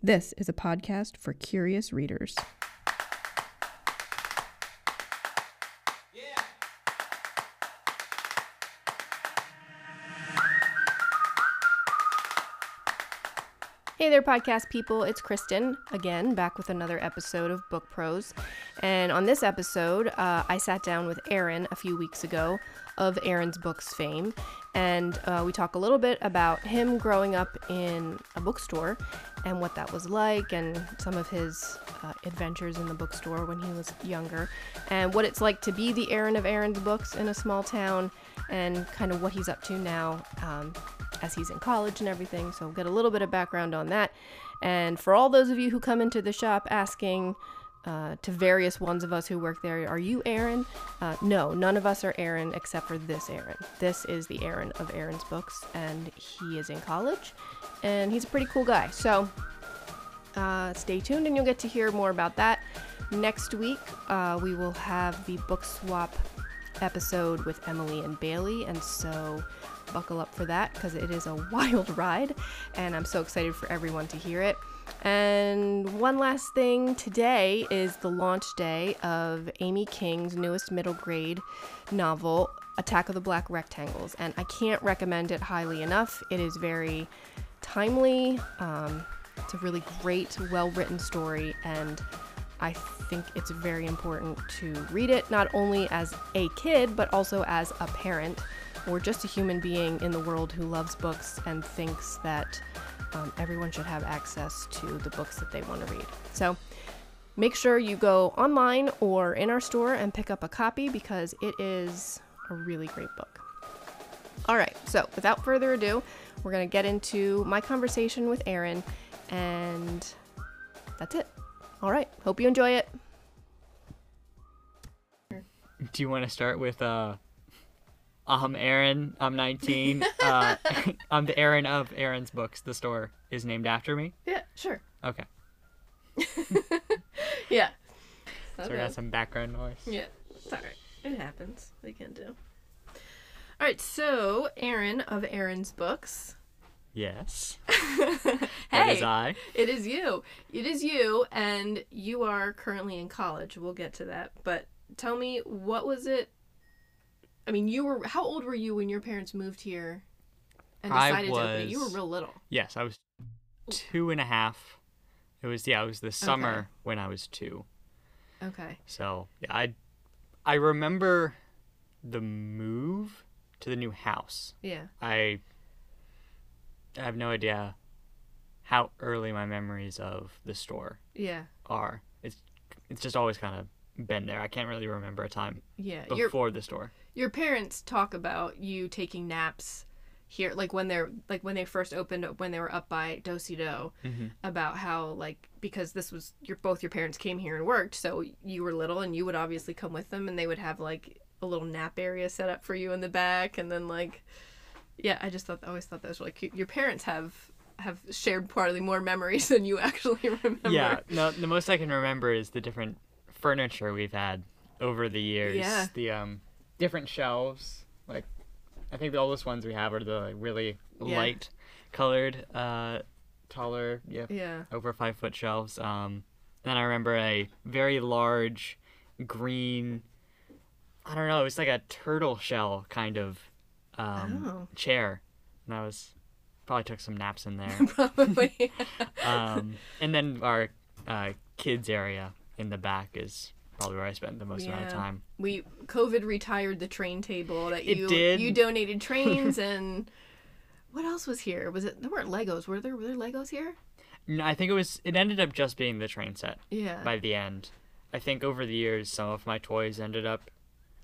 This is a podcast for curious readers. Hey there, podcast people. It's Kristin again, back with another episode of Book Prose. And on this episode, uh, I sat down with Aaron a few weeks ago of Aaron's Books fame. And uh, we talk a little bit about him growing up in a bookstore and what that was like, and some of his uh, adventures in the bookstore when he was younger, and what it's like to be the Aaron of Aaron's Books in a small town, and kind of what he's up to now. Um, as he's in college and everything. So, we'll get a little bit of background on that. And for all those of you who come into the shop asking uh, to various ones of us who work there, are you Aaron? Uh, no, none of us are Aaron except for this Aaron. This is the Aaron of Aaron's books, and he is in college, and he's a pretty cool guy. So, uh, stay tuned and you'll get to hear more about that. Next week, uh, we will have the book swap episode with Emily and Bailey, and so buckle up for that because it is a wild ride, and I'm so excited for everyone to hear it. And one last thing today is the launch day of Amy King's newest middle grade novel, Attack of the Black Rectangles, and I can't recommend it highly enough. It is very timely, um, it's a really great, well written story, and I think it's very important to read it not only as a kid, but also as a parent or just a human being in the world who loves books and thinks that um, everyone should have access to the books that they want to read. So make sure you go online or in our store and pick up a copy because it is a really great book. All right, so without further ado, we're going to get into my conversation with Aaron, and that's it. All right, hope you enjoy it. Do you want to start with uh I'm Aaron, I'm 19. uh I'm the Aaron of Aaron's books. The store is named after me. Yeah, sure. Okay. Yeah. So we got some background noise. Yeah, right. It happens. We can do. All right, so Aaron of Aaron's books. Yes. hey, That is I. it is you. It is you, and you are currently in college. We'll get to that. But tell me, what was it? I mean, you were. How old were you when your parents moved here and I decided to open it? You were real little. Yes, I was two and a half. It was yeah, it was the summer Okay. when I was two. Okay. So yeah, I I remember the move to the new house. Yeah. I I have no idea how early my memories of the store Yeah. are. It's it's just always kind of been there. I can't really remember a time Yeah. Your before the store. your parents talk about you taking naps here like when they're like when they first opened up when they were up by Dosi do Mhm. about how like because this was your both your parents came here and worked so you were little and you would obviously come with them and they would have like a little nap area set up for you in the back and then like yeah i just thought I always thought that was really cute your parents have have shared probably more memories than you actually remember Yeah, no, the most I can remember is the different furniture we've had over the years. Yeah. The um different shelves. Like I think the oldest ones we have are the like, really Yeah. light colored, uh taller, yeah, yeah over five foot shelves. Um then I remember a very large green I don't know, it was like a turtle shell kind of um Oh. chair. And I was probably took some naps in there. probably um, and then our uh, kids area in the back is probably where I spent the most amount of time. we COVID retired the train table that you you donated trains and what else was here? Was it there weren't Legos? Were there were there Legos here? No, I think it was. It ended up just being the train set Yeah. by the end. I think over the years, some of my toys ended up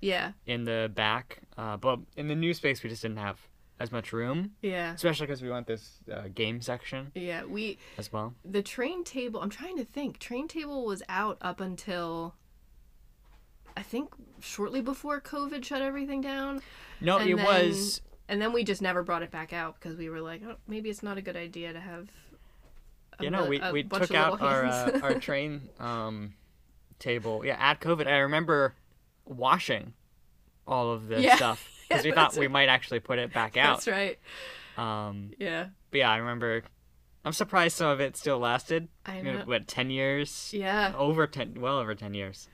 yeah. in the back, uh, but in the new space, we just didn't have as much room, Yeah. especially because we want this uh, game section Yeah. We as well. the train table I'm trying to think. Train table was out up until I think shortly before COVID shut everything down. No, And it then- was. And then we just never brought it back out because we were like, oh, maybe it's not a good idea to have. a You know, bu- we, we took out our uh, our train um, table. Yeah, at COVID, I remember washing all of this Yeah. stuff because we thought we might actually put it back out. That's right. Um, Yeah. but yeah, I remember I'm surprised some of it still lasted. I know, what, 10 years? Yeah. Over 10, well over 10 years.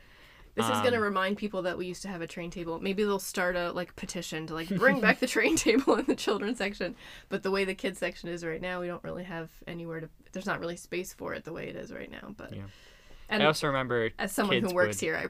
This is gonna Um, remind people that we used to have a train table. Maybe they'll start a like petition to like bring back the train table in the children's section. But the way the kids section is right now, we don't really have anywhere to. There's not really space for it the way it is right now. But Yeah. and I also remember as someone who works would- here, I,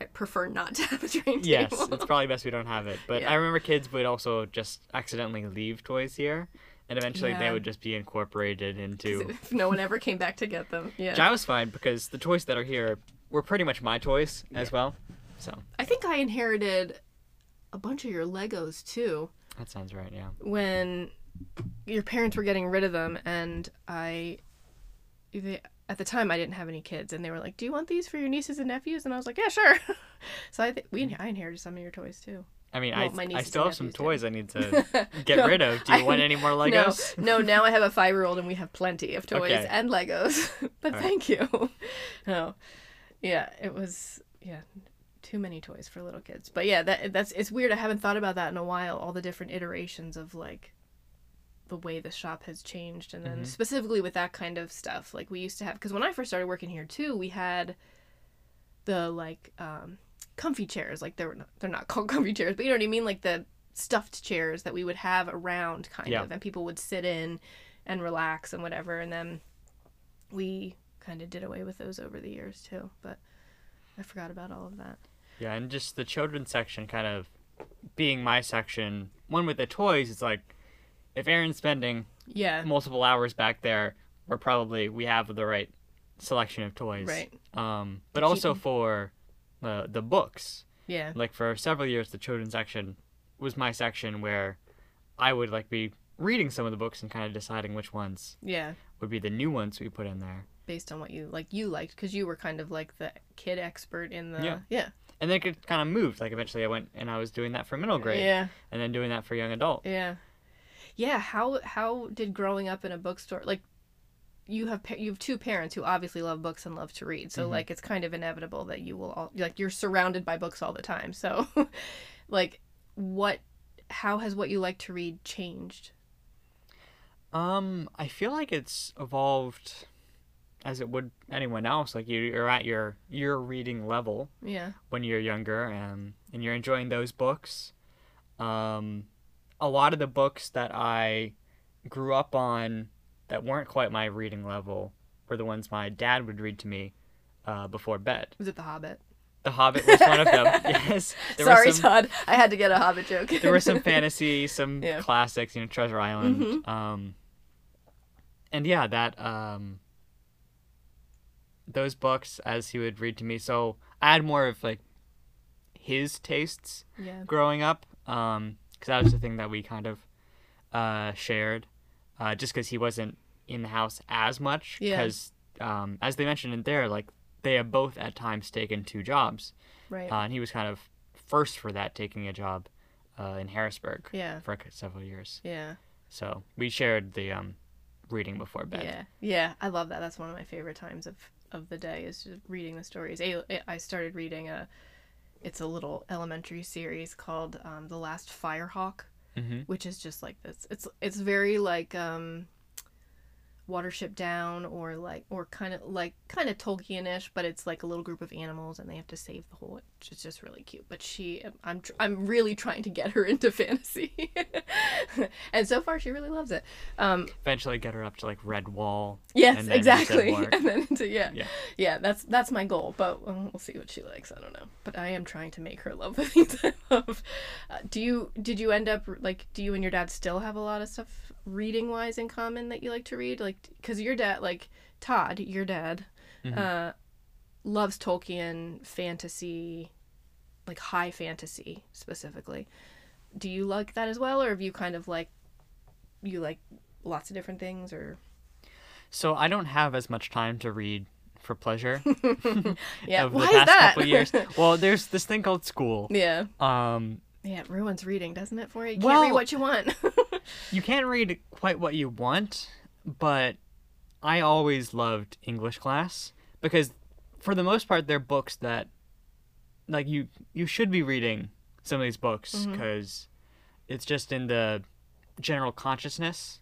I prefer not to have a train table. Yes, it's probably best we don't have it. But Yeah. I remember kids would also just accidentally leave toys here, and eventually they would just be incorporated into. if no one ever came back to get them. Yeah. Which I was fine because the toys that are here were pretty much my toys as well. So I think I inherited a bunch of your Legos too that sounds right. Yeah. when your parents were getting rid of them, and I, they, at the time I didn't have any kids, and they were like, "Do you want these for your nieces and nephews?" And I was like, "Yeah, sure." so I think we mm. I inherited some of your toys too. I mean, Well, my I, I still have some nephews do. toys I need to get No, rid of. Do you I- want any more Legos? No, no. Now I have a five-year-old, and we have plenty of toys Okay. and Legos. but All right. thank you. no, yeah, it was yeah, too many toys for little kids. But yeah, that that's it's weird. I haven't thought about that in a while. All the different iterations of like the way the shop has changed, and then Mhm. specifically with that kind of stuff. Like we used to have, because when I first started working here too, we had the like um, comfy chairs. Like they were not, they're not called comfy chairs, but you know what I mean. Like the stuffed chairs that we would have around, kind Yeah. of, and people would sit in and relax and whatever. And then we kind of did away with those over the years too. But I forgot about all of that. Yeah, and just the children's section kind of being my section. One with the toys, it's like if Aaron's spending Yeah. multiple hours back there, we're probably we have the right selection of toys. Right. Um, but also for the the books. Yeah. Like for several years, the children's section was my section where I would like be reading some of the books and kind of deciding which ones Yeah. would be the new ones we put in there. Based on what you like, you liked because you were kind of like the kid expert in the Yeah. yeah And then it kind of moved. Like eventually, I went and I was doing that for middle grade, yeah and then doing that for young adult. yeah yeah. How how did growing up in a bookstore like you have you have two parents who obviously love books and love to read, so Mhm. like it's kind of inevitable that you will all like you're surrounded by books all the time. So like what how has what you like to read changed? Um, I feel like it's evolved as it would anyone else. Like you, you're at your your reading level Yeah when you're younger, and and you're enjoying those books. Um, a lot of the books that I grew up on that weren't quite my reading level were the ones my dad would read to me uh, before bed. was it The Hobbit? The Hobbit was one of them. yes, there Sorry, were some, Todd. I had to get a Hobbit joke. there were some fantasy, some Yeah. classics, you know, Treasure Island. Mhm. Um, and yeah, that um, those books as he would read to me. So I had more of like his tastes yeah. growing up, um, because that was the thing that we kind of uh shared, uh, just because he wasn't in the house as much. Yeah. Because um, as they mentioned in there, like they have both at times taken two jobs. Right. Uh, and he was kind of first for that, taking a job uh, in Harrisburg yeah. for several years. Yeah. So we shared the um, reading before bed. Yeah. Yeah. I love that. That's one of my favorite times of of the day is just reading the stories. I started reading a it's a little elementary series called um, The Last Firehawk, hmm which is just like this. It's it's very like um Watership Down or like or kind of like kind of Tolkien-ish, but it's like a little group of animals and they have to save the whole. Is just really cute. But she, I'm tr- I'm really trying to get her into fantasy, and so far she really loves it. Um, Eventually get her up to like Redwall. yes, And exactly, and then into yeah, Yeah. yeah. That's that's my goal, but um, we'll see what she likes. I don't know, but I am trying to make her love the things I love. Uh, do you did you end up like do you and your dad still have a lot of stuff reading wise in common that you like to read? Like because your dad like Todd, your dad, Mhm. uh, loves Tolkien fantasy, like high fantasy specifically. Do you like that as well, or have you kind of like you like lots of different things, or So I don't have as much time to read for pleasure yeah? of Why the is that? couple years. Well, there's this thing called school. yeah, Um, yeah, it ruins reading, doesn't it? For you, you can't read what you want. you can't read quite what you want, but I always loved English class because for the most part they're books that like you you should be reading some of these books because it's just in the general consciousness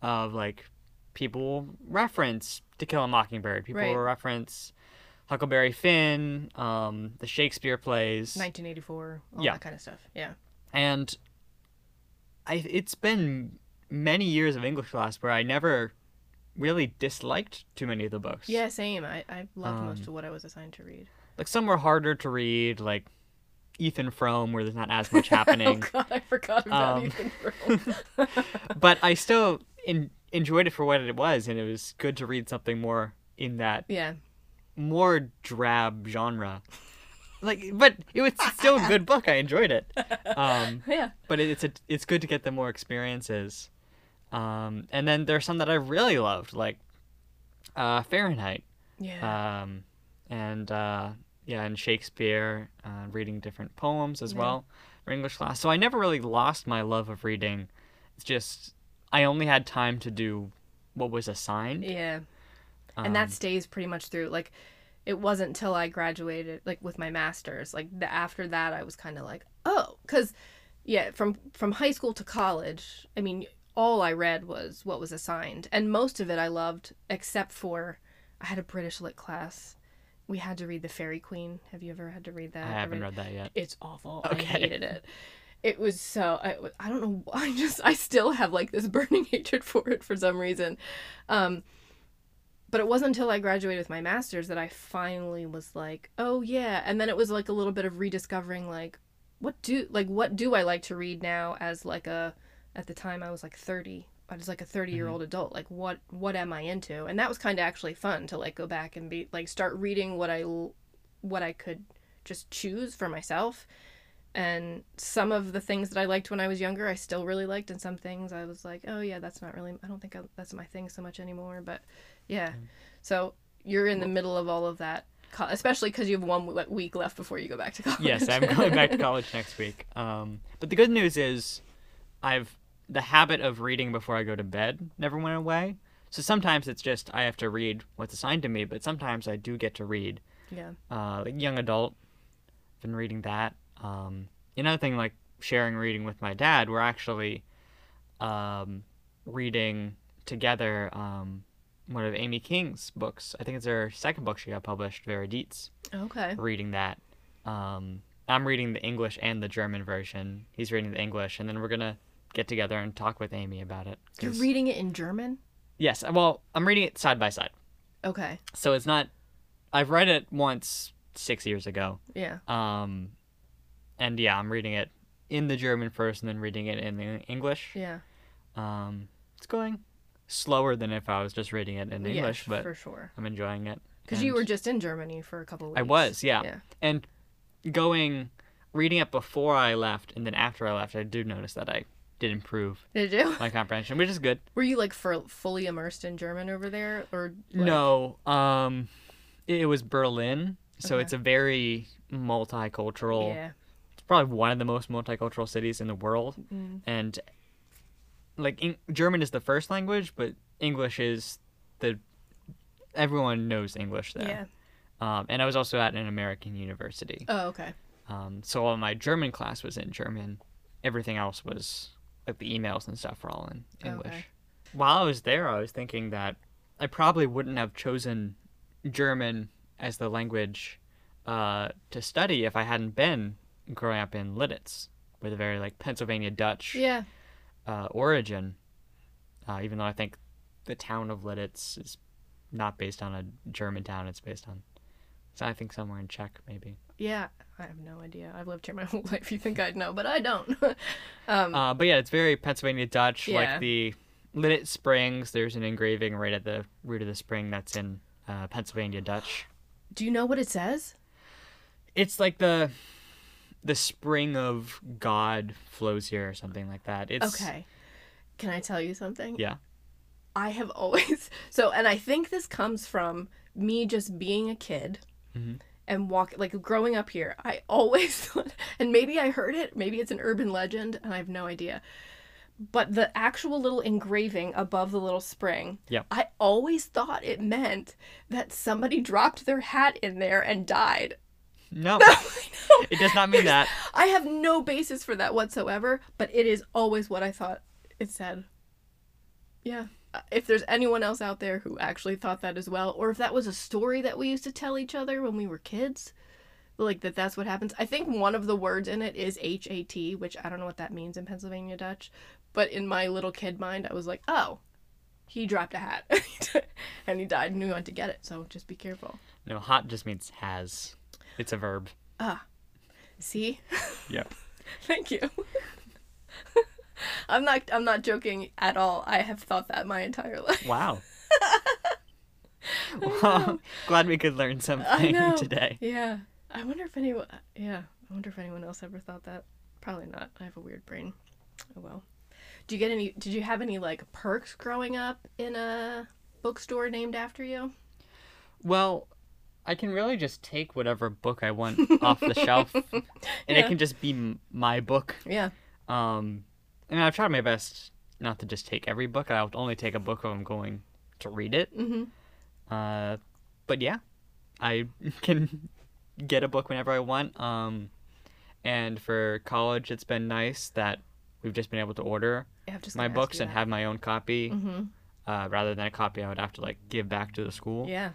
of like people reference To Kill a Mockingbird. People Right. reference Huckleberry Finn, um, the Shakespeare plays, 1984, all Yeah. that kind of stuff. Yeah. and I it's been many years of English class where I never really disliked too many of the books. Yeah, same. I, I loved most Um, of what I was assigned to read. Like some were harder to read, like Ethan Frome, where there's not as much happening. Oh god, I forgot about Um, Ethan Frome. but I still in, enjoyed it for what it was, and it was good to read something more in that yeah. more drab genre. Like, but it was still a good book. I enjoyed it. Um, Yeah. but it, it's a, it's good to get the more experiences. Um, and then there's some that I really loved, like uh, Fahrenheit, Yeah. um, and uh, yeah, and Shakespeare, uh, reading different poems as Yeah. well for English class. So I never really lost my love of reading. It's just I only had time to do what was assigned. yeah. Um, and that stays pretty much through like it wasn't until i graduated like with my masters like the, after that i was kind of like oh because yeah from from high school to college i mean all i read was what was assigned and most of it i loved except for i had a british lit class we had to read the Faerie Queene have you ever had to read that I haven't Or read that yet. it's awful. Okay. I hated it. It was so I, I don't know. I just I still have like this burning hatred for it for some reason. Um, but it wasn't until I graduated with my master's that I finally was like, oh yeah. And then it was like a little bit of rediscovering like what do like what do I like to read now as like a at the time I was like thirty. I was like a 30 year old mm-hmm. adult. Like what what am I into? And that was kind of actually fun to like go back and be like start reading what I what I could just choose for myself. And some of the things that I liked when I was younger, I still really liked, and some things I was like, oh yeah, that's not really. I don't think I, that's my thing so much anymore. But yeah, so you're in the middle of all of that, especially because you have one week left before you go back to college. yes, I'm going back to college next week. Um, but the good news is, I've the habit of reading before I go to bed never went away. So sometimes it's just I have to read what's assigned to me, but sometimes I do get to read. yeah, Uh, like young adult, I've been reading that. Um, another thing like sharing reading with my dad, we're actually um, reading together um, one of Amy King's books. I think it's her second book she got published, Vera Dietz okay, reading that. Um, I'm reading the English and the German version. He's reading the English, and then we're gonna get together and talk with Amy about it. You're reading it in German. Yes, well, I'm reading it side by side, Okay, so it's not. I've read it once six years ago, yeah, um, and yeah, I'm reading it in the German first, and then reading it in the English. yeah, Um, it's going slower than if I was just reading it in yeah, English, but for sure. I'm enjoying it. Because you were just in Germany for a couple of weeks. I was, yeah. Yeah. And going, reading it before I left and then after I left, I do notice that I did improve Did you? my comprehension, which is good. Were you like for fully immersed in German over there, or like- No, um, it, was Berlin, so Okay. it's a very multicultural. Yeah. It's probably one of the most multicultural cities in the world, Mm. and like in, German is the first language, but English is the everyone knows English Yeah. there. Um, and I was also at an American university. Oh, okay. Um, so while my German class was in German, everything else was like the emails and stuff were all in English. Okay. While I was there, I was thinking that I probably wouldn't have chosen German as the language uh, to study if I hadn't been growing up in Lititz, with a very like Pennsylvania Dutch Yeah. Uh, origin. Uh, even though I think the town of Lititz is not based on a German town, it's based on, so I think somewhere in Czech maybe. Yeah. I have no idea. I've lived here my whole life. You think I'd know, but I don't. um, Uh, but yeah, it's very Pennsylvania Dutch. Yeah. Like the Lititz Springs, there's an engraving right at the root of the spring that's in uh, Pennsylvania Dutch. do you know what it says? It's like the the spring of God flows here or something like that. It's Okay. Can I tell you something? Yeah. I have always so, and I think this comes from me just being a kid Mhm. and walk like growing up here. I always thought, and maybe I heard it, maybe it's an urban legend, and I have no idea. But the actual little engraving above the little spring, Yep. I always thought it meant that somebody dropped their hat in there and died. No, know. it does not mean that. I have no basis for that whatsoever, but it is always what I thought it said. Yeah. if there's anyone else out there who actually thought that as well, or if that was a story that we used to tell each other when we were kids, like that that's what happens. I think one of the words in it is H A T, which I don't know what that means in Pennsylvania Dutch, but in my little kid mind, I was like, oh, he dropped a hat and he died and we went to get it. So just be careful. No, hot just means has. It's a verb. Ah, see. Yep. Thank you. I'm not I'm not joking at all. I have thought that my entire life. Wow. well, glad we could learn something today. Yeah. I wonder if anyone yeah, I wonder if anyone else ever thought that. Probably not. I have a weird brain. Oh well. Do you get any did you have any like perks growing up in a bookstore named after you? Well, I can really just take whatever book I want off the shelf, and Yeah. it can just be m- my book. Yeah. Um, mean, I've tried my best not to just take every book. I'll only take a book if I'm going to read it. Mhm. Uh, but yeah, I can get a book whenever I want. Um, and for college, it's been nice that we've just been able to order Yeah, I've just my books and have my own copy, Mhm. uh, rather than a copy I would have to like give back to the school. Yeah.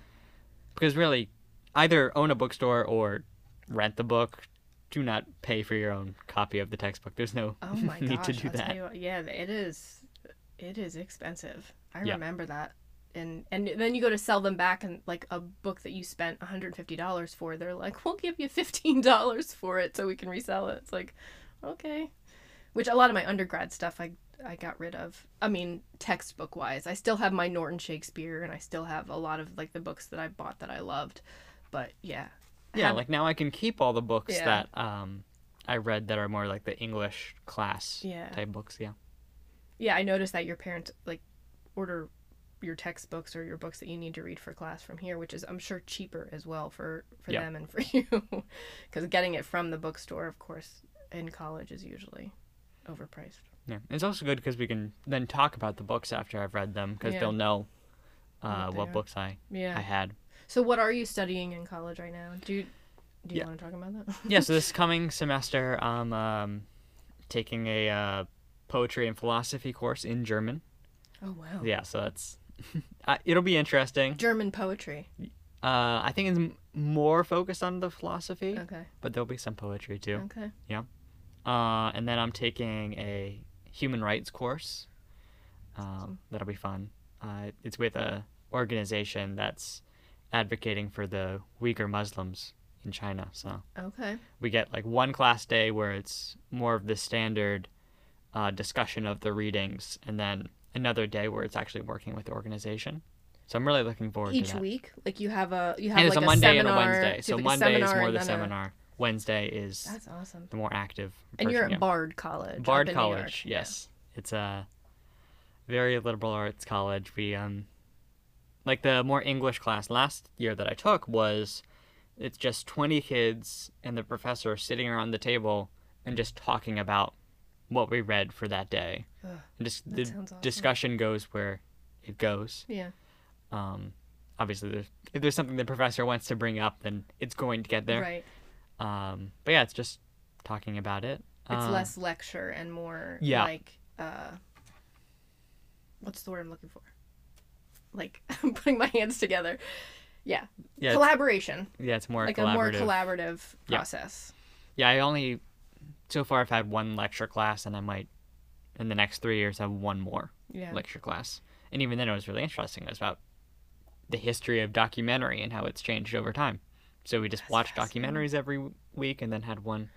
Because really, either own a bookstore or rent the book. Do not pay for your own copy of the textbook. There's no Oh need to do I'll that. what, yeah, it is it is expensive. I Yeah. remember that. And and then you go to sell them back and like a book that you spent $150 for, they're like, "We'll give you $15 for it so we can resell it." It's like, "Okay." Which a lot of my undergrad stuff I I got rid of. I mean, textbook wise. I still have my Norton Shakespeare and I still have a lot of like the books that I bought that I loved. But yeah. Yeah, like now I can keep all the books Yeah. that um I read that are more like the English class Yeah. type books. Yeah. Yeah, I noticed that your parents like order your textbooks or your books that you need to read for class from here, which is I'm sure cheaper as well for for Yeah. them and for you, because getting it from the bookstore, of course, in college is usually overpriced. Yeah. It's also good because we can then talk about the books after I've read them because Yeah. they'll know uh, What they what are. books I Yeah. I had. So what are you studying in college right now? Do you do you Yeah. want to talk about that? yeah. So this coming semester, I'm um, taking a uh, poetry and philosophy course in German. oh wow. Yeah. So that's uh, it'll be interesting. German poetry. Uh, I think it's more focused on the philosophy, Okay. but there'll be some poetry too. Okay. Uh, and then I'm taking a human rights course. Um, that'll be fun. Uh, it's with a organization that's advocating for the Uyghur Muslims in China. So Okay. we get like one class day where it's more of the standard uh, discussion of the readings, and then another day where it's actually working with the organization. So I'm really looking forward Each to that. week, like you have a you have And it's like a Monday seminar, and a Wednesday. So a Monday is more the then a- seminar. Wednesday is That's awesome. the more active. And you're at yeah. Bard College. Bard New York. College, Yeah. yes. It's a very liberal arts college. We um like the more English class last year that I took was it's just 20 kids and the professor sitting around the table and just talking about what we read for that day. Ugh, and just the awesome. discussion goes where it goes. Yeah. Um obviously there's if there's something the professor wants to bring up then it's going to get there. Right. Um but yeah, it's just talking about it. It's Uh, less lecture and more yeah. like uh what's the word I'm looking for? Like putting my hands together. Yeah. yeah, it's, Collaboration. yeah, it's more like a more collaborative Yeah. process. Yeah, I only so far I've had one lecture class, and I might in the next three years have one more Yeah. lecture class. And even then, it was really interesting. It was about the history of documentary and how it's changed over time. So we just That's watched documentaries every week, and then had one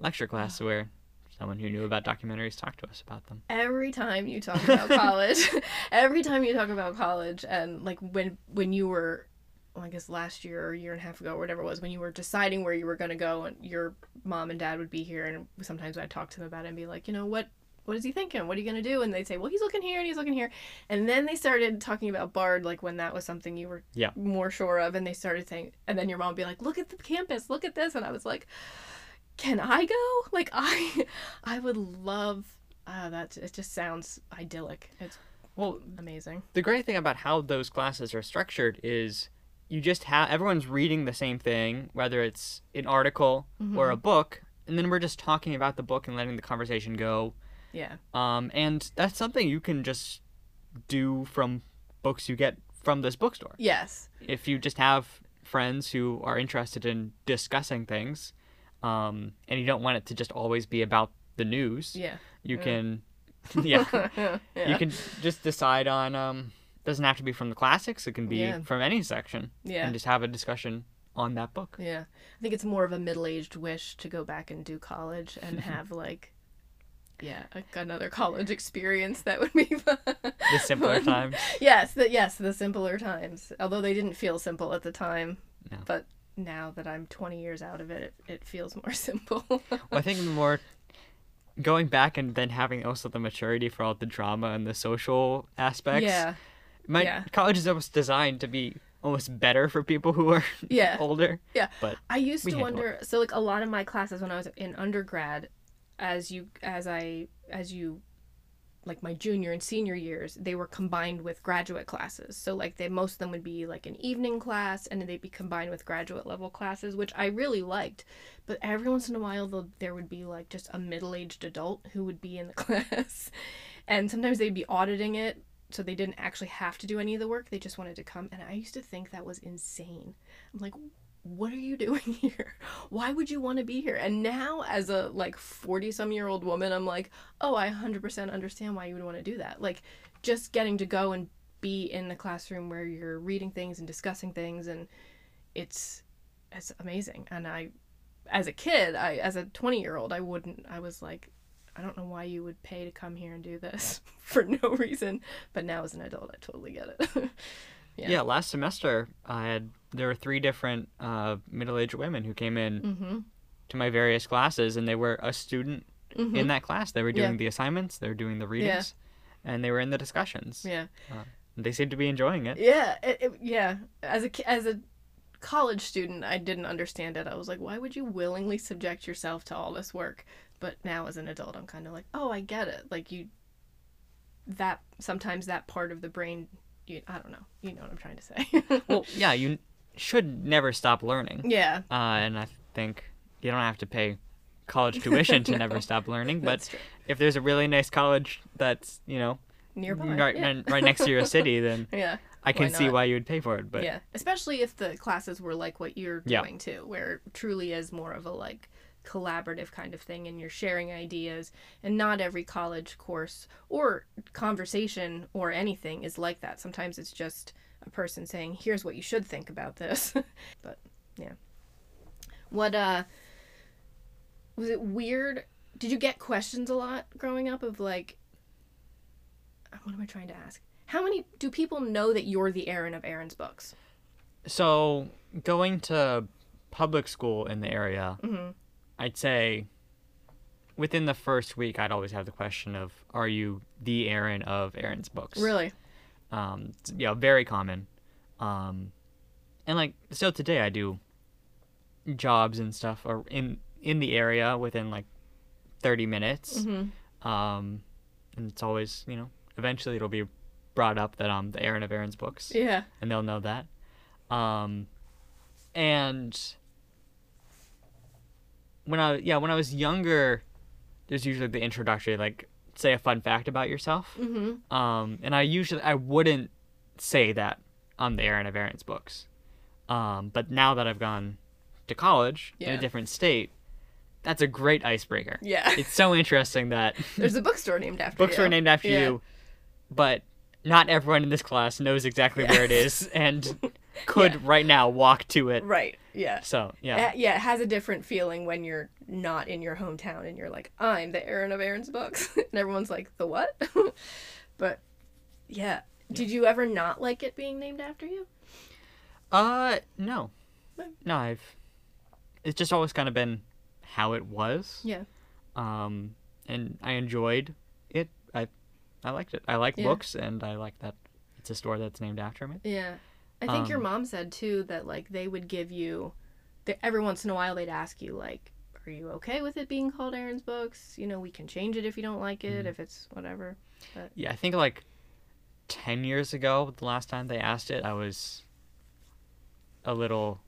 lecture class where someone who knew about documentaries talked to us about them. every time you talk about college every time you talk about college and like when when you were well, I guess last year or a year and a half ago or whatever it was when you were deciding where you were going to go and your mom and dad would be here and sometimes I'd talk to them about it and be like you know what what is he thinking what are you going to do and they'd say well he's looking here and he's looking here and then they started talking about bard like when that was something you were Yeah. more sure of and they started saying and then your mom would be like look at the campus look at this and I was like can I go like I I would love Ah, that it just sounds idyllic. It's Well, amazing. the great thing about how those classes are structured is you just have everyone's reading the same thing, whether it's an article or a book, and then we're just talking about the book and letting the conversation go. Yeah. Um, and that's something you can just do from books you get from this bookstore. Yes. If you just have friends who are interested in discussing things, um, and you don't want it to just always be about the news, Yeah. you can, yeah, yeah. you can just decide on. Um, doesn't have to be from the classics. It can be Yeah. from any section, Yeah. and just have a discussion on that book. Yeah. I think it's more of a middle-aged wish to go back and do college and have like yeah, another college experience that would be fun. The simpler times. Yes, the, yes, the simpler times. Although they didn't feel simple at the time. No. But now that I'm 20 years out of it, it, it feels more simple. Well, I think more going back and then having also the maturity for all the drama and the social aspects. yeah. My yeah. college is almost designed to be almost better for people who are Yeah. older. Yeah. But I used to wonder so like a lot of my classes when I was in undergrad as you as I as you like my junior and senior years they were combined with graduate classes. So like they most of them would be like an evening class and then they'd be combined with graduate level classes which I really liked. But every once in a while there would be like just a middle-aged adult who would be in the class. And sometimes they'd be auditing it so they didn't actually have to do any of the work they just wanted to come. And I used to think that was insane. I'm like what are you doing here? Why would you want to be here? And now, as a like 40 some year old woman, I'm like, oh, I 100% understand why you would want to do that. Like, just getting to go and be in the classroom where you're reading things and discussing things, and it's it's amazing. And I, as a kid, I as a 20 year old, I wouldn't. I was like, I don't know why you would pay to come here and do this for no reason. But now, as an adult, I totally get it. yeah. Yeah. last semester I had there were three different uh, middle-aged women who came in mm-hmm. to my various classes, and they were a student Mm-hmm. in that class. They were Yeah. doing the assignments, they were doing the readings, and they were in the discussions. Yeah. They seemed to be enjoying it. Yeah, it, it, yeah. As a as a college student, I didn't understand it. I was like, why would you willingly subject yourself to all this work? But now, as an adult, I'm kind of like, oh, I get it. Like you, that sometimes that part of the brain, you, I don't know. You know what I'm trying to say? Well, yeah, you should never stop learning. yeah, Uh, and I think you don't have to pay college tuition to never stop learning. But if there's a really nice college that's you know Nearby, right yeah. right next to your city, then yeah. I can Why see why you would pay for it. But yeah, especially if the classes were like what you're Yeah. doing too, where it truly is more of a like collaborative kind of thing and you're sharing ideas and not every college course or conversation or anything is like that. Sometimes it's just a person saying, "Here's what you should think about this." but yeah. What uh was it weird? Did you get questions a lot growing up of like what am I trying to ask? How many do people know that you're the Aaron of Aaron's books? so going to public school in the area, Mm-hmm. I'd say within the first week, I'd always have the question of, "Are you the Aaron of Aaron's books?" Really? um yeah very common um and like still today i do jobs and stuff or in in the area within like 30 minutes Mm-hmm. um and it's always you know eventually it'll be brought up that i'm the aaron of aaron's books Yeah. and they'll know that um and when i yeah when i was younger there's usually the introductory like say a fun fact about yourself Mm-hmm. um, and I usually I wouldn't say that on the Aaron of Aaron's books. Um, but now that I've gone to college in a different state, that's a great icebreaker. Yeah. It's so interesting that There's a bookstore named after books you. named after Yeah. you, but not everyone in this class knows exactly where it is and could Yeah. right now walk to it. Right. Yeah. So yeah, yeah, it has a different feeling when you're not in your hometown and you're like, I'm the Aaron of Aaron's books. and everyone's like, the what? but yeah. Did you ever not like it being named after you? uh, no, No. no, I've. It's just always kind of been how it was. Yeah. um, and I enjoyed it. I, I liked it. I like Yeah. books, and I like that it's a store that's named after me. Yeah. I think your Um, mom said too that like they would give you that every once in a while they'd ask you like are you okay with it being called Aaron's books? You know, we can change it if you don't like it, Mhm. if it's whatever. But... Yeah, I think like ten years ago, the last time they asked it, I was a little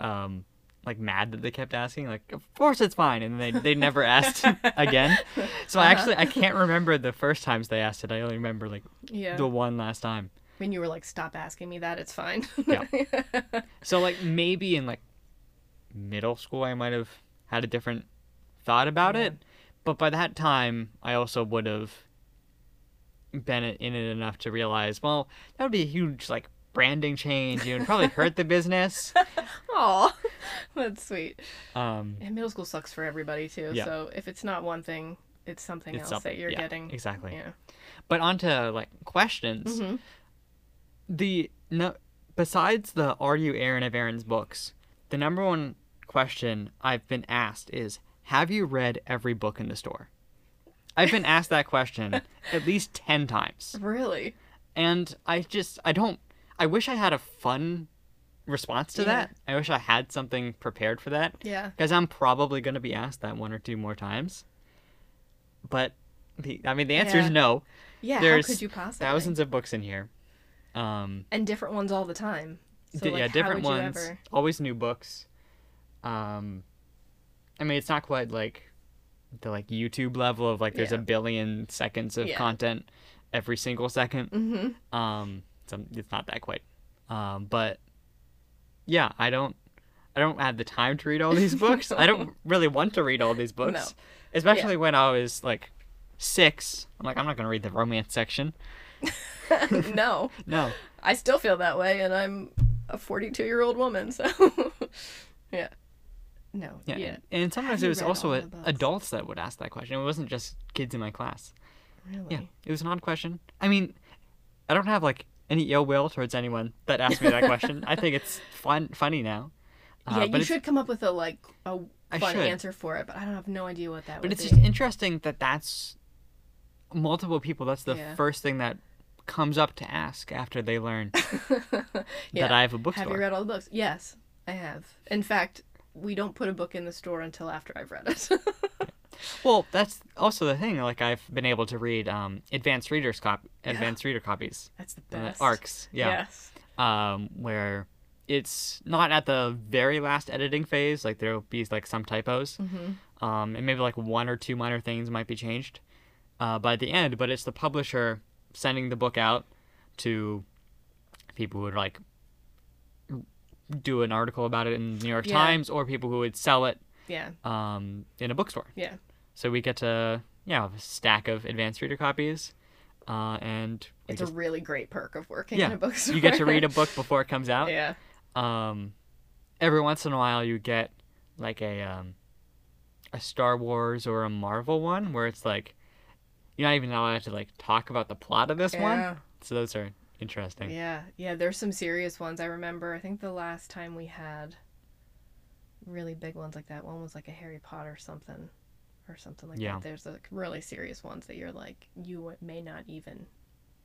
um, like mad that they kept asking. Like, of course it's fine, and they they never asked again. So Uh-huh. I actually I can't remember the first times they asked it. I only remember like Yeah. the one last time. When you were like, stop asking me that, it's fine. Yeah. So like maybe in like middle school I might have had a different thought about Yeah. it, but by that time I also would have been in it enough to realize, well, that would be a huge like branding change. You would probably hurt the business. Aw, that's sweet. Um, And middle school sucks for everybody too. Yeah. So if it's not one thing, it's something It's else something- that you're yeah, getting. exactly. Yeah. but onto like questions. Mhm. The no, besides the "Are you Aaron of Aaron's books?" The number one question I've been asked is, "Have you read every book in the store?" I've been asked that question at least ten times, Really? and I just I don't. I wish I had a fun response to Yeah. that. I wish I had something prepared for that Yeah. because I'm probably going to be asked that one or two more times. But the I mean the answer Yeah. is no. Yeah. There's how could you possibly? Thousands of books in here. Um, and different ones all the time. So, like, yeah, different ones. ever- Always new books. Um, I mean, it's not quite like the like YouTube level of like there's a billion seconds of Yeah. content every single 2nd Mhm. Um, so it's not that quite. Um, but yeah, I don't. I don't have the time to read all these books. I don't really want to read all these books, No. especially when I was like six. I'm like, I'm not gonna read the romance section. no, No. I still feel that way, and I'm a 42 year old woman. So, yeah. No. Yeah, Yeah. and- and sometimes it was also a- adults that would ask that question. It wasn't just kids in my class. Really. Yeah, it was an odd question. I mean, I don't have like any ill will towards anyone that asked me that question. I think it's fun, funny now. Uh, yeah, you should come up with a like a fun answer for it, but I don't have no idea what that But it's be. just interesting that that's multiple people. That's the Yeah. first thing that comes up to ask after they learn Yeah. that I have a bookstore. Have you read all the books? Yes, I have. In fact, we don't put a book in the store until after I've read it. Well, that's also the thing. Like I've been able to read um, advanced readers cop, advanced reader copies, That's the uh, best. ARCs. Yeah. Yes. um, where it's not at the very last editing phase. Like there'll be like some typos, Mm-hmm. um, and maybe like one or two minor things might be changed uh, by the end. But it's the publisher sending the book out to people who would like do an article about it in the New York Yeah. Times, or people who would sell it Yeah. um, in a bookstore. Yeah. So we get to yeah have a stack of advanced reader copies, uh, and It's just- a really great perk of working Yeah, in a bookstore. you get to read a book before it comes out. yeah. um, every once in a while you get like a um, a Star Wars or a Marvel one where it's like you're not even allowed to like talk about the plot of this Yeah. one. So those are interesting. Yeah, yeah, there's some serious ones. I remember, I think the last time we had really big ones like that, one was like a Harry Potter something or something like Yeah. that. There's like really serious ones that you're like, you may not even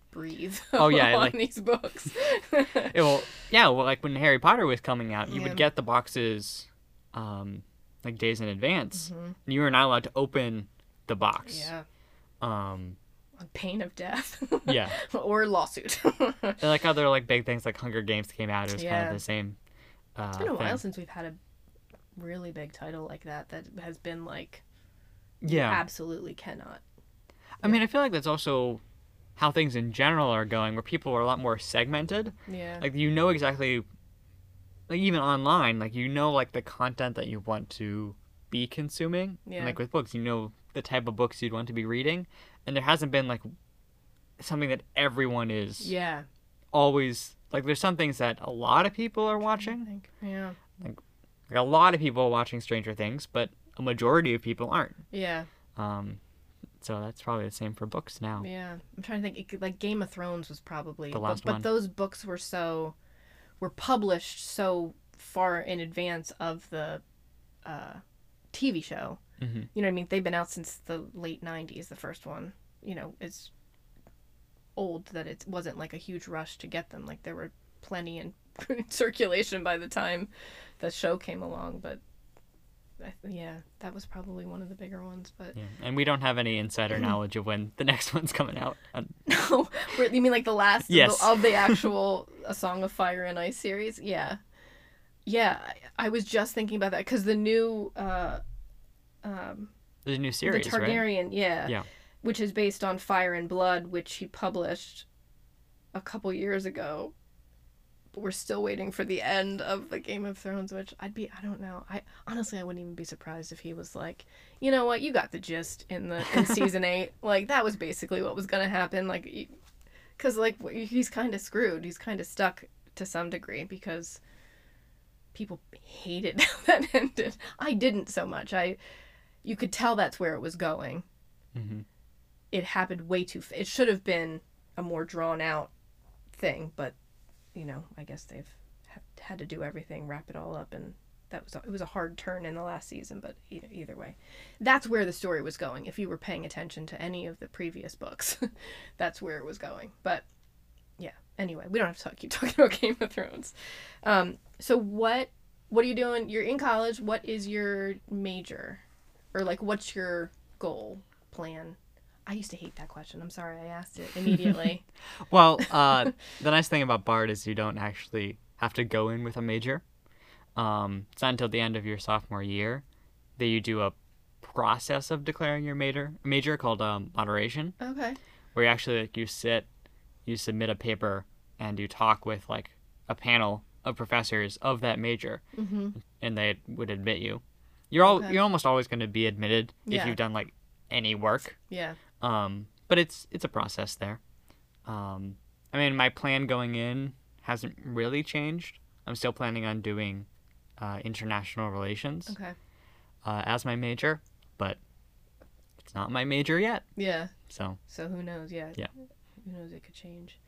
breathe Oh, yeah, on like- these books. It will, yeah, well, like when Harry Potter was coming out, you Yeah. would get the boxes um, like days in advance. Mhm. And you were not allowed to open the box. Yeah, Um, on pain of death. yeah. or lawsuit. And, like other like big things like Hunger Games came out, it was kind of the same. Uh, it's been a while thing. since we've had a really big title like that that has been like Yeah. absolutely cannot. I mean, I feel like that's also how things in general are going, where people are a lot more segmented. Yeah. Like you know exactly, like even online, like you know like the content that you want to be consuming. And, Yeah. like with books, you know the type of books you'd want to be reading, and there hasn't been like something that everyone is yeah. always like. There's some things that a lot of people are I watching. think. Yeah. Like a lot of people are watching Stranger Things, but a majority of people aren't. Yeah. Um, so that's probably the same for books now. Yeah, I'm trying to think. It like Game of Thrones was probably The but- last but, one. those books were so were published so far in advance of the uh, TV show. Mhm. You know what I mean? They've been out since the late '90s. The first one, you know, is old that it wasn't like a huge rush to get them. Like there were plenty in circulation by the time the show came along. But I, yeah, that was probably one of the bigger ones. But Yeah, and we don't have any insider knowledge of when the next one's coming out. Uh, No, you mean like the last of the- of, the, actual A Song of Fire and Ice series? Yeah. Yeah, I, I was just thinking about that because the new uh, um, There's a new series, the right? Targaryen, yeah, Yeah. which is based on Fire and Blood, which he published a couple years ago. But we're still waiting for the end of the Game of Thrones, which I'd be I don't know. I honestly I wouldn't even be surprised if he was like, you know what, you got the gist in the in season eight. Like that was basically what was gonna happen. Like, because like he's kind of screwed. He's kind of stuck to some degree because people hated how that ended. I didn't so much. I you could tell that's where it was going. hmm It happened way too. F- it should have been a more drawn out thing, but you know, I guess they've ha- had to do everything, wrap it all up, and that was a, it was a hard turn in the last season. But either, either way, that's where the story was going. If you were paying attention to any of the previous books, that's where it was going. But yeah, anyway, we don't have to talk, keep talking about Game of Thrones. Um, so what what are you doing? You're in college. What is your major, or like what's your goal plan? I used to hate that question. I'm sorry I asked it immediately. Well, uh, the nice thing about Bard is you don't actually have to go in with a major. Um, it's not until the end of your sophomore year that you do a process of declaring your major major called um, moderation, okay. where you actually like you sit, you submit a paper, and you talk with like a panel of professors of that major, Mm-hmm. and they would admit you. You're all Okay. you're almost always going to be admitted Yeah. if you've done like any work. Yeah. Um, but it's it's a process there. Um, I mean, my plan going in hasn't really changed. I'm still planning on doing uh, international relations Okay. uh, as my major, but it's not my major yet. Yeah. So So who knows? Yeah. Yeah. Who knows? It could change.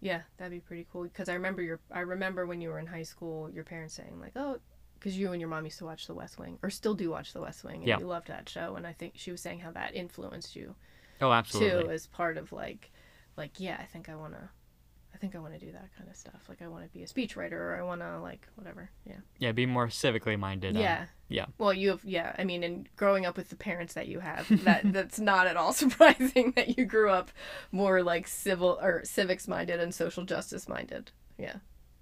Yeah, that'd be pretty cool. Because I remember your, I remember when you were in high school, your parents saying like, "Oh," because you and your mom used to watch The West Wing, or still do watch The West Wing, and Yeah. you loved that show. And I think she was saying how that influenced you oh, absolutely. too, as part of like, like yeah, I think I wanna, I think I want to do that kind of stuff. Like I want to be a speechwriter, or I want to like whatever. Yeah. Yeah, be more civically minded. um, Yeah. yeah. Well, you have yeah. I mean, and growing up with the parents that you have, that that's not at all surprising that you grew up more like civil or civics minded and social justice minded. Yeah,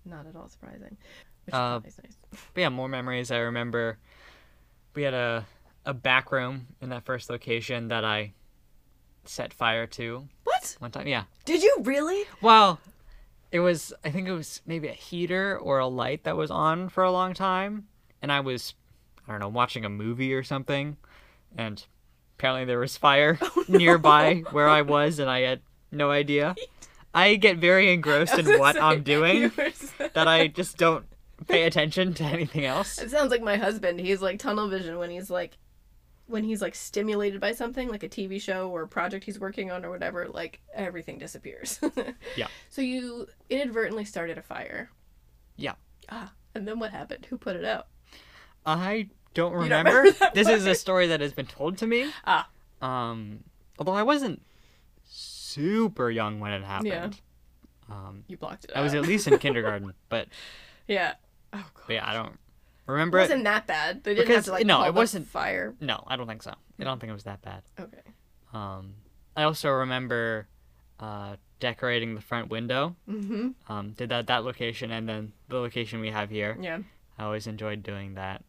not at all surprising. Which Uh, is nice. But yeah, more memories. I remember we had a a back room in that first location that I set fire to What one time. Yeah. did you really? Well, it was I think it was maybe a heater or a light that was on for a long time, and I was I don't know watching a movie or something, and apparently there was fire nearby where I was, and I had no idea. I get very engrossed in what I'm doing that I just don't pay attention to anything else. It sounds like my husband. He's like tunnel vision when he's like, when he's like stimulated by something, like a TV show or a project he's working on or whatever. Like everything disappears. Yeah. So you inadvertently started a fire. Yeah. Ah, and then what happened? Who put it out? I don't don't remember. remember that this is a story that has been told to me. Ah. Um, although I wasn't super young when it happened. Yeah. Um, You blocked it I was at least in kindergarten, but, yeah. Oh god. yeah, I don't remember it. wasn't that bad. They didn't Because- have to like no, it wasn't- fire. No, I don't think so. I don't think it was that bad. Okay. Um, I also remember uh, decorating the front window. Mm-hmm. Um, did that that location and then the location we have here. Yeah. I always enjoyed doing that.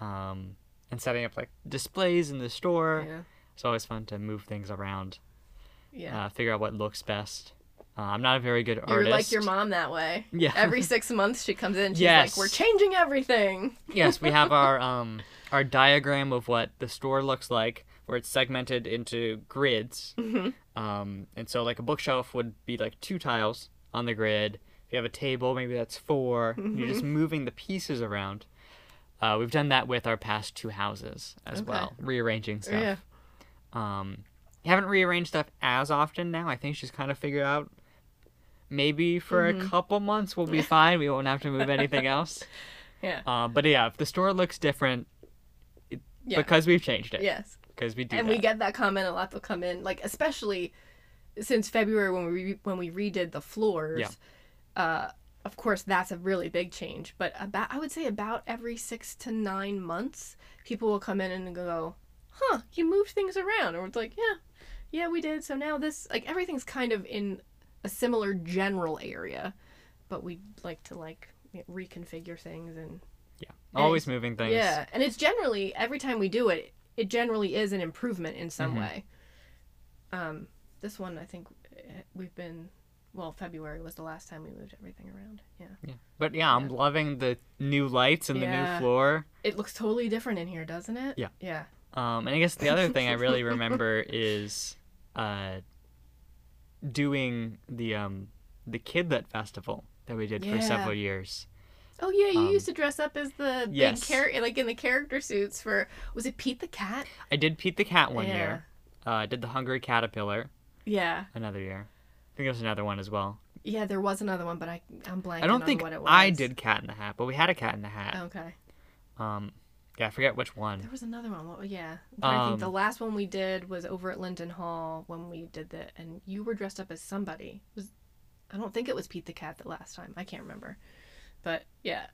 Um, and setting up like displays in the store. Yeah. It's always fun to move things around, Yeah. uh, figure out what looks best. Uh, I'm not a very good artist. You're like your mom that way. Yeah. Every six months she comes in. She's Yes. like, "We're changing everything." yes, we have our um our diagram of what the store looks like, where it's segmented into grids. Mm-hmm. Um, and so like a bookshelf would be like two tiles on the grid. If you have a table, maybe that's 4 You're Mm-hmm. just moving the pieces around. Uh, we've done that with our past two houses as Okay. well, rearranging stuff. Yeah. Um, haven't rearranged stuff as often now. I think she's kind of figured out. Maybe for Mm-hmm. a couple months we'll be fine. We won't have to move anything else. Yeah. Uh, but yeah, if the store looks different, Yeah. because we've changed it. yes. Because we do and that. we get that comment a lot. They'll come in, like especially since February when we when we redid the floors. Yeah. Uh, of course, that's a really big change. But about I would say about every six to nine months, people will come in and go, "Huh, you moved things around," or it's like, "Yeah, yeah, we did." So now this, like, everything's kind of in a similar general area, but we like to like reconfigure things and Yeah. Always it's- moving things. yeah, and it's generally every time we do it, it generally is an improvement in some Mhm. way. Um, this one I think eh, we've been well. February was the last time we moved everything around. Yeah, Yeah. But yeah, I'm loving the new lights and the new floor. it looks totally different in here, doesn't it? Yeah. Yeah. Um, and I guess the other thing I really remember is uh, doing the um, the Kidlit festival that we did Yeah. for several years. Oh yeah, you Um, used to dress up as the yes. big character, like in the character suits for was it Pete the cat? I did Pete the Cat one Yeah. year. Uh, did the Hungry Caterpillar Yeah, another year. I think there was another one as well. yeah. There was another one, but I I'm blanking I don't on think what it was. I did Cat in the Hat, but we had a Cat in the Hat. Okay. Um, yeah, I forget which one. There was another one. What, yeah, I'm trying think. The Um, last one we did was over at Linden Hall when we did that, and you were dressed up as somebody. It was I don't think it was Pete the cat the last time. I can't remember, but yeah.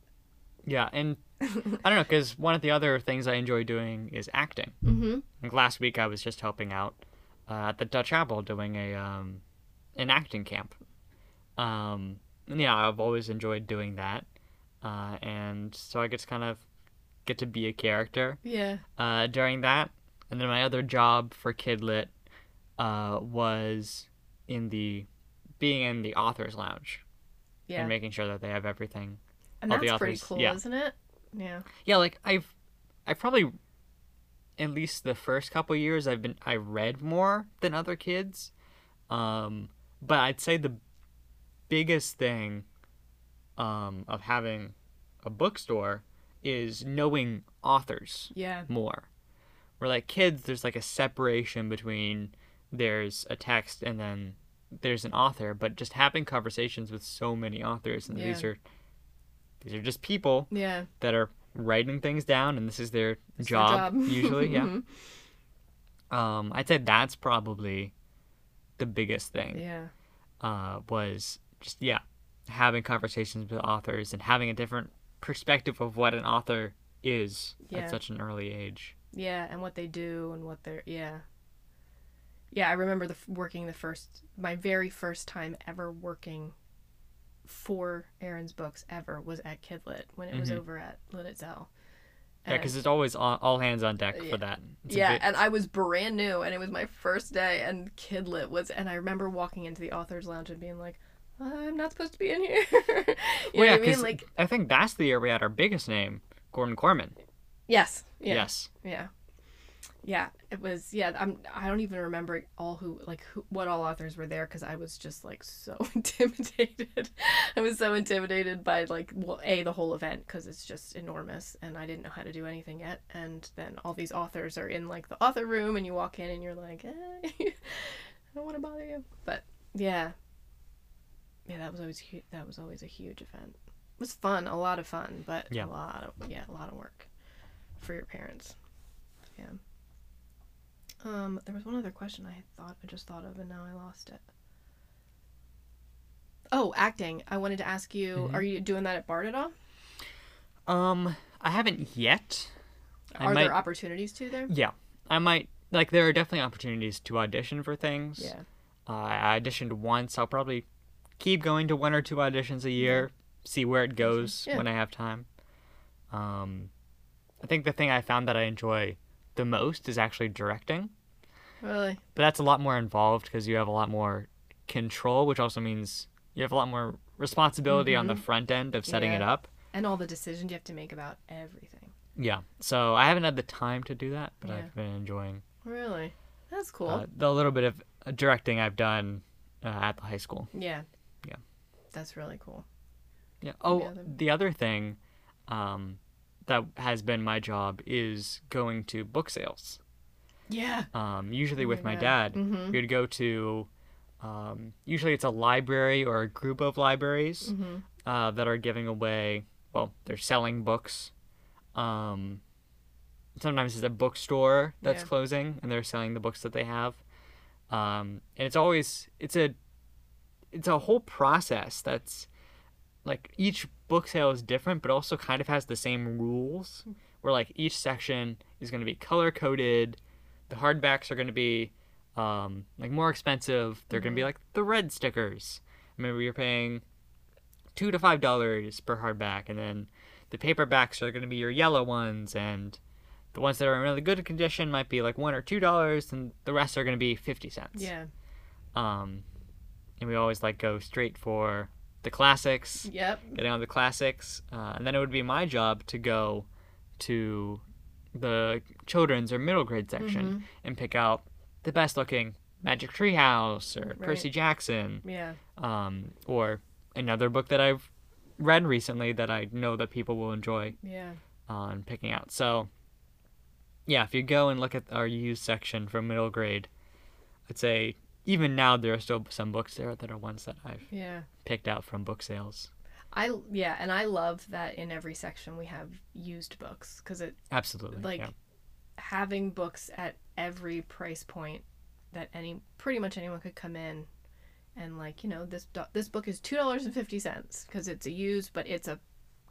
Yeah, and I don't know because one of the other things I enjoy doing is acting. Mm-hmm. Like last week, I was just helping out uh, at the Dutch Apple doing a um, an acting camp. Um, and yeah, I've always enjoyed doing that, uh, and so I get to kind of get to be a character Yeah. uh, during that. And then my other job for Kidlit uh, was in the being in the authors lounge Yeah. and making sure that they have everything. and that's pretty cool, yeah. isn't it? Yeah. Yeah, like I've I've probably at least the first couple years I've been I read more than other kids. Um but I'd say the biggest thing um of having a bookstore is knowing authors Yeah. more. Where like kids there's like a separation between there's a text and then there's an author, but just having conversations with so many authors and these are these are just people Yeah. that are writing things down and this is their It's their job, usually yeah um i'd say that's probably the biggest thing Yeah. uh was just yeah having conversations with authors and having a different perspective of what an author is Yeah. at such an early age Yeah, and what they do and what they're yeah. Yeah, I remember the working the first my very first time ever working for Aaron's books ever was at Kidlit when it was Mhm. over at Lititzel. yeah because it's always all, all hands on deck Yeah. for that It's yeah, bit- and I was brand new, and it was my first day, and Kidlit was, and I remember walking into the authors' lounge and being like, "I'm not supposed to be in here." you know yeah, what I mean? Like, I think that's the year we had our biggest name Gordon Korman yes, yeah, yes yeah, yeah. It was, yeah. I'm, I don't even remember all who, like, who, what all authors were there because I was just like so intimidated. I was so intimidated by like, well, a the whole event because it's just enormous, and I didn't know how to do anything yet. And then all these authors are in like the author room, and you walk in and you're like, eh, I don't want to bother you, but yeah, yeah. That was always hu- that was always a huge event. It was fun, a lot of fun, but Yeah. a lot of yeah, a lot of work for your parents. Yeah. Um, there was one other question I thought I just thought of and now I lost it. Oh, acting. I wanted to ask you, Mhm. are you doing that at Bard at all? um i haven't yet I are might- there opportunities to there? Yeah, I might like. There are definitely opportunities to audition for things. Yeah. Uh, I auditioned once. I'll probably keep going to one or two auditions a year. See where it goes Yeah. when I have time. Um, I think the thing I found that I enjoy the most is actually directing, Really? but that's a lot more involved because you have a lot more control, which also means you have a lot more responsibility on the front end of setting it Mm-hmm. Up. And all the decisions you have to make about everything. Yeah, so I haven't had the time to do that, but Yeah. I've been enjoying Really? That's cool. uh, the little bit of uh, directing I've done uh, at the high school. yeah. Yeah. That's really cool. Yeah. Oh, the other thing um, that has been my job is going to book sales. Yeah. Um, usually Oh with my dad, Mhm. we would go to. Um, usually it's a library or a group of libraries Mm-hmm. uh, that are giving away. Well, they're selling books. Um, sometimes it's a bookstore that's Yeah. closing and they're selling the books that they have. Um, and it's always it's a it's a whole process that's like each book sale is different but also kind of has the same rules where like each section is going to be color coded the hardbacks are going to be um, like more expensive they're going to be like the red stickers maybe you're paying two to five dollars per hardback, and then the paperbacks are going to be your yellow ones, and the ones that are in really good condition might be like one or two dollars, and the rest are going to be fifty cents. Yeah. Um, and we always like go straight for the classics, Yep. getting on the classics, uh, and then it would be my job to go to the children's or middle grade section Mm-hmm. and pick out the best looking Magic Tree House or Percy Jackson, Yeah. um, or another book that I've read recently that I know that people will enjoy Yeah. on picking out. So, yeah, if you go and look at our used section from middle grade, I'd say even now there are still some books there that are ones that I've Yeah. picked out from book sales. I yeah, and I love that in every section we have used books because it Absolutely. like yeah. having books at every price point that any pretty much anyone could come in and like you know this do- this book is two dollars and fifty cents because it's a used but it's a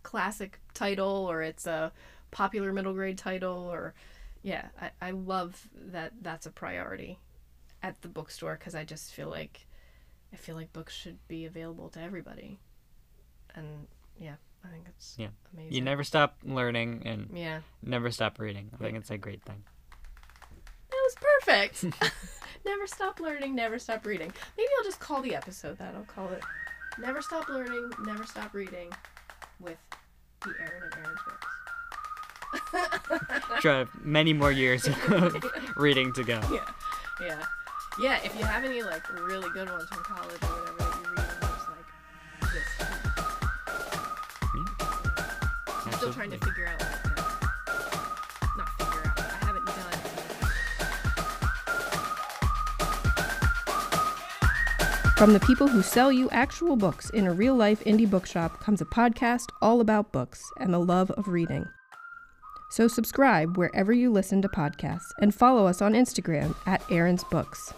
classic title or it's a popular middle grade title or yeah I, I love that that's a priority at the bookstore because I just feel like I feel like books should be available to everybody and yeah I think it's Yeah. amazing You never stop learning and yeah never stop reading. I think it's a great thing. That was perfect. never stop learning, never stop reading. Maybe I'll just call the episode that. I'll call it Never Stop Learning, Never Stop Reading with the Aaron and Aaron's books. Have many more years of reading to go. yeah. Yeah. Yeah, if you have any like really good ones from college or whatever that you read and just like this. I'm still trying to figure out like not figure out, I haven't done From the people who sell you actual books in a real life indie bookshop comes a podcast all about books and the love of reading. So subscribe wherever you listen to podcasts and follow us on Instagram at Aaron's Books.